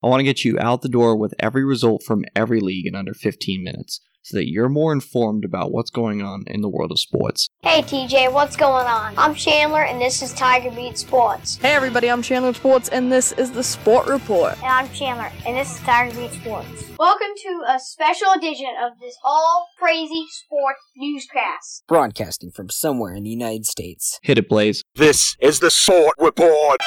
I want to get you out the door with every result from every league in under 15 minutes so that you're more informed about what's going on in the world of sports. Hey TJ, what's going on? I'm Chandler and this is Tiger Beat Sports. Hey everybody, I'm Chandler Sports and this is the Sport Report. And I'm Chandler and this is Tiger Beat Sports. Welcome to a special edition of this all crazy sports newscast. Broadcasting from somewhere in the United States. Hit it, Blaze. This is the Sport Report.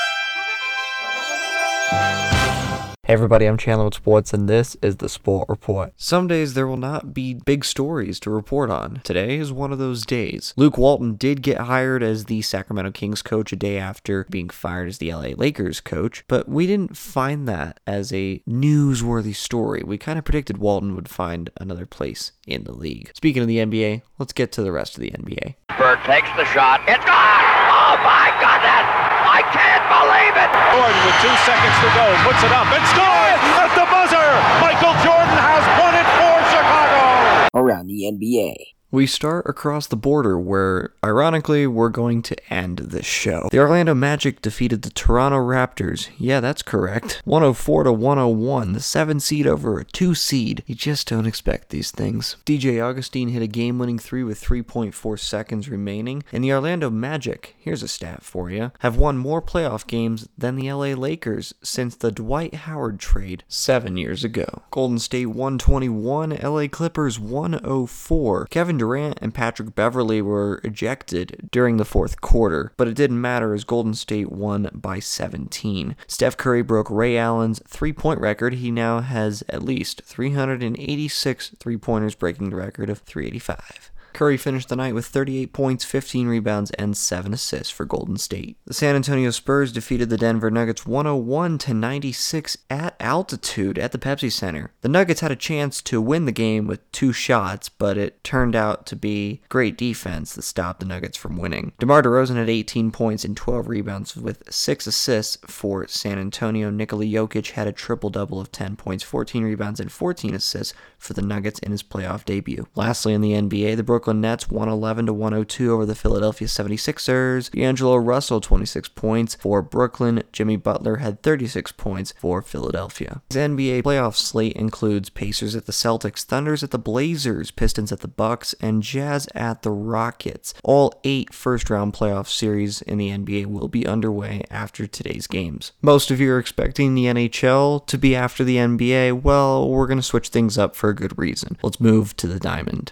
Hey everybody, I'm Chandler with Sports, and this is the Sport Report. Some days there will not be big stories to report on. Today is one of those days. Luke Walton did get hired as the Sacramento Kings coach a day after being fired as the LA Lakers coach, but we didn't find that as a newsworthy story. We kind of predicted Walton would find another place in the league. Speaking of the NBA, let's get to the rest of the NBA. Bird takes the shot. It's gone! Oh my goodness! I can't believe it! Jordan with two seconds to go puts it up and scores at the buzzer. Michael Jordan has won it for Chicago. Around the NBA. We start across the border where, ironically, we're going to end this show. The Orlando Magic defeated the Toronto Raptors. Yeah, that's correct. 104 to 101, the 7 seed over a 2 seed. You just don't expect these things. DJ Augustin hit a game winning 3 with 3.4 seconds remaining, and the Orlando Magic, here's a stat for you, have won more playoff games than the LA Lakers since the Dwight Howard trade 7 years ago. Golden State 121, LA Clippers 104. Kevin Durant and Patrick Beverley were ejected during the fourth quarter, but it didn't matter as Golden State won by 17. Steph Curry broke Ray Allen's three point record. He now has at least 386 three pointers, breaking the record of 385. Curry finished the night with 38 points, 15 rebounds, and 7 assists for Golden State. The San Antonio Spurs defeated the Denver Nuggets 101 to 96 at altitude at the Pepsi Center. The Nuggets had a chance to win the game with two shots, but it turned out to be great defense that stopped the Nuggets from winning. DeMar DeRozan had 18 points and 12 rebounds with 6 assists for San Antonio. Nikola Jokic had a triple-double of 10 points, 14 rebounds, and 14 assists for the Nuggets in his playoff debut. Lastly, in the NBA, the Brooklyn Nets 111 to 102 over the Philadelphia 76ers. D'Angelo Russell 26 points for Brooklyn. Jimmy Butler had 36 points for Philadelphia. His NBA playoff slate includes Pacers at the Celtics, Thunders at the Blazers, Pistons at the Bucks, and Jazz at the Rockets. All eight first-round playoff series in the NBA will be underway after today's games. Most of you are expecting the NHL to be after the NBA. Well, we're going to switch things up for a good reason. Let's move to the diamond.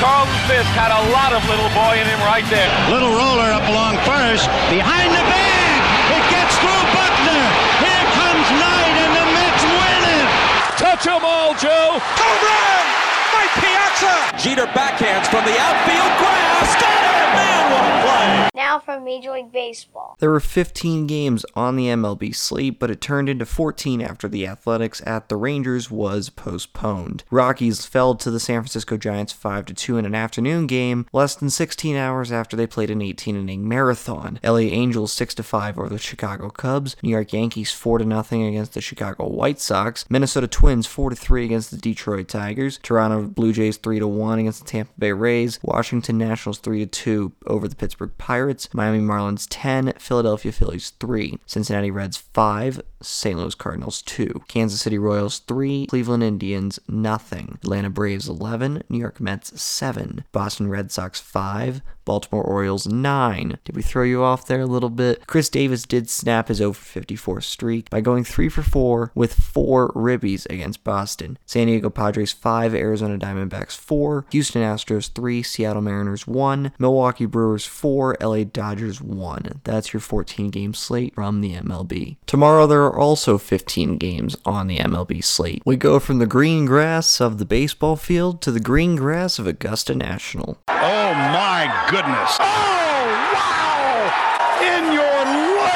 Carlton Fisk had a lot of little boy in him right there. Little roller up along first. Behind the bag. It gets through Buckner. Here comes Knight and the Mets win it. Touch 'em all, Joe. Home run. Mike Piazza. Jeter backhands from the outfield grass. Got it! From Major League Baseball. There were 15 games on the MLB slate, but it turned into 14 after the Athletics at the Rangers was postponed. Rockies fell to the San Francisco Giants 5 2 in an afternoon game, less than 16 hours after they played an 18 inning marathon. LA Angels 6 5 over the Chicago Cubs, New York Yankees 4 0 against the Chicago White Sox, Minnesota Twins 4 3 against the Detroit Tigers, Toronto Blue Jays 3 1 against the Tampa Bay Rays, Washington Nationals 3 2 over the Pittsburgh Pirates, Miami Marlins 10, Philadelphia Phillies 3, Cincinnati Reds 5, St. Louis Cardinals 2, Kansas City Royals 3, Cleveland Indians nothing, Atlanta Braves 11, New York Mets 7, Boston Red Sox 5, Baltimore Orioles 9. Did we throw you off there a little bit? Chris Davis did snap his over 54 streak by going 3 for 4 with 4 ribbies against Boston. San Diego Padres 5, Arizona Diamondbacks 4, Houston Astros 3, Seattle Mariners 1, Milwaukee Brewers 4, LA Dodgers 1. That's your 14 game slate from the MLB. Tomorrow there are also 15 games on the MLB slate. We go from the green grass of the baseball field to the green grass of Augusta National. Oh my goodness. Oh,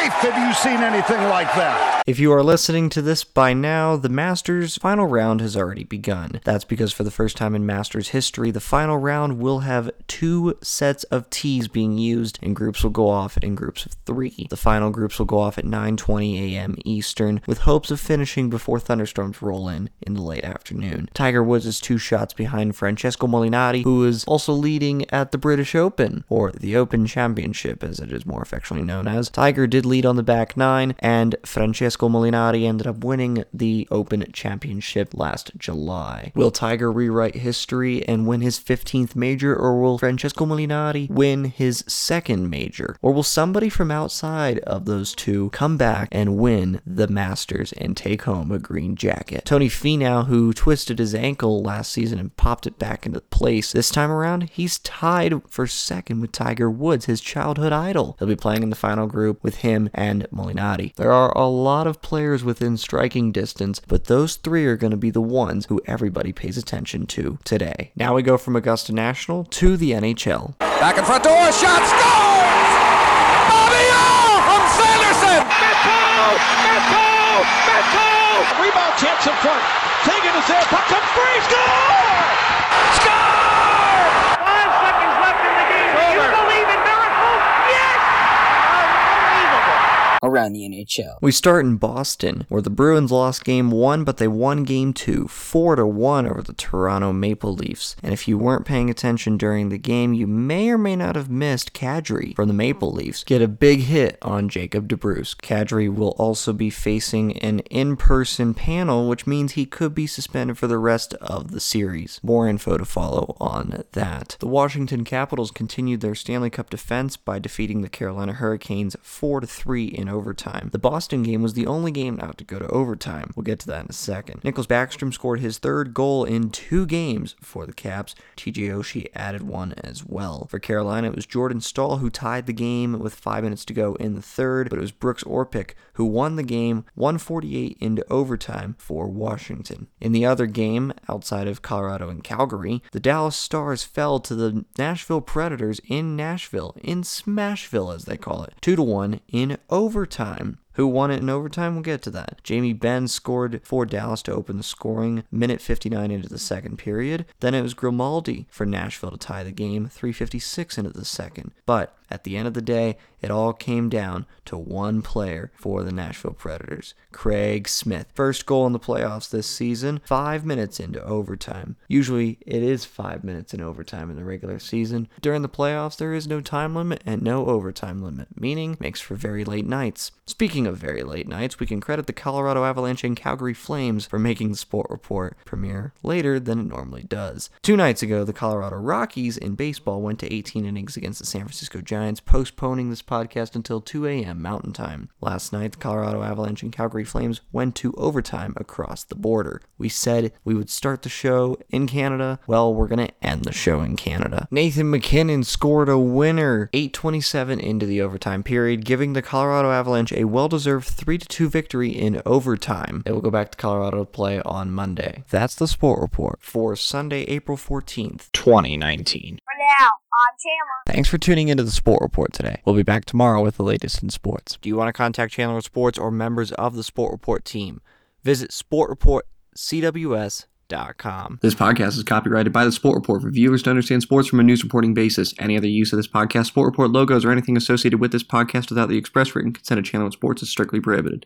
life. have you seen anything like that. If you are listening to this by now, the Masters final round has already begun. That's because for the first time in Masters history, the final round will have two sets of tees being used, and groups will go off in groups of three. The final groups will go off at 9:20 a.m. Eastern, with hopes of finishing before thunderstorms roll in in the late afternoon. Tiger Woods is two shots behind Francesco Molinari, who is also leading at the British Open, or the Open Championship as it is more affectionately known as. Tiger did lead on the back nine, and Francesco Molinari ended up winning the Open Championship last July. Will Tiger rewrite history and win his 15th major, or will Francesco Molinari win his second major? Or will somebody from outside of those two come back and win the Masters and take home a green jacket? Tony Finau, who twisted his ankle last season and popped it back into place this time around, he's tied for second with Tiger Woods, his childhood idol. He'll be playing in the final group with him and Molinari. There are a lot of players within striking distance, but those three are going to be the ones who everybody pays attention to today. Now we go from Augusta National to the NHL. Back in front door, shot scores! Bobby Orr from Sanderson! Metal! Metal! Metal! Rebound chance in front. Kagan is there, puck comes free, score! Score! Five seconds left in the game. Do you believe in miracles? Yes! Unbelievable. Around the NHL. We start in Boston, where the Bruins lost game one, but they won game two, four to one over the Toronto Maple Leafs. And if you weren't paying attention during the game, you may or may not have missed Kadri from the Maple Leafs get a big hit on Jacob DeBrusk. Kadri will also be facing an in-person panel, which means he could be suspended for the rest of the series. More info to follow on that. The Washington Capitals continued their Stanley Cup defense by defeating the Carolina Hurricanes 4 to 3 in overtime. The Boston game was the only game not to go to overtime. We'll get to that in a second. Nicklas Backstrom scored his third goal in two games for the Caps. TJ Oshie added one as well. For Carolina, it was Jordan Staal who tied the game with five minutes to go in the third, but it was Brooks Orpik who won the game 148 into overtime for Washington. In the other game, outside of Colorado and Calgary, the Dallas Stars fell to the Nashville Predators in Nashville, in Smashville as they call it, 2 to 1 in overtime time. Who won it in overtime? We'll get to that. Jamie Benn scored for Dallas to open the scoring, minute 59 into the second period. Then it was Grimaldi for Nashville to tie the game, 356 into the second. But at the end of the day, it all came down to one player for the Nashville Predators, Craig Smith. First goal in the playoffs this season, five minutes into overtime. Usually it is five minutes in overtime in the regular season. During the playoffs, there is no time limit and no overtime limit, meaning makes for very late nights. Speaking of very late nights, we can credit the Colorado Avalanche and Calgary Flames for making the Sport Report premiere later than it normally does. Two nights ago, the Colorado Rockies in baseball went to 18 innings against the San Francisco Giants, postponing this podcast until 2 a.m. Mountain Time. Last night, the Colorado Avalanche and Calgary Flames went to overtime across the border. We said we would start the show in Canada. Well, we're going to end the show in Canada. Nathan MacKinnon scored a winner 827 into the overtime period, giving the Colorado Avalanche a well deserved 3 2 victory in overtime. It will go back to Colorado to play on Monday. That's the Sport Report for Sunday, April 14th, 2019. For now, I'm Chandler. Thanks for tuning into the Sport Report today. We'll be back tomorrow with the latest in sports. Do you want to contact Chandler Sports or members of the Sport Report team? Visit sportreportcws.com. This podcast is copyrighted by the Sport Report for viewers to understand sports from a news reporting basis. Any other use of this podcast, Sport Report logos, or anything associated with this podcast without the express written consent of Chandler Sports is strictly prohibited.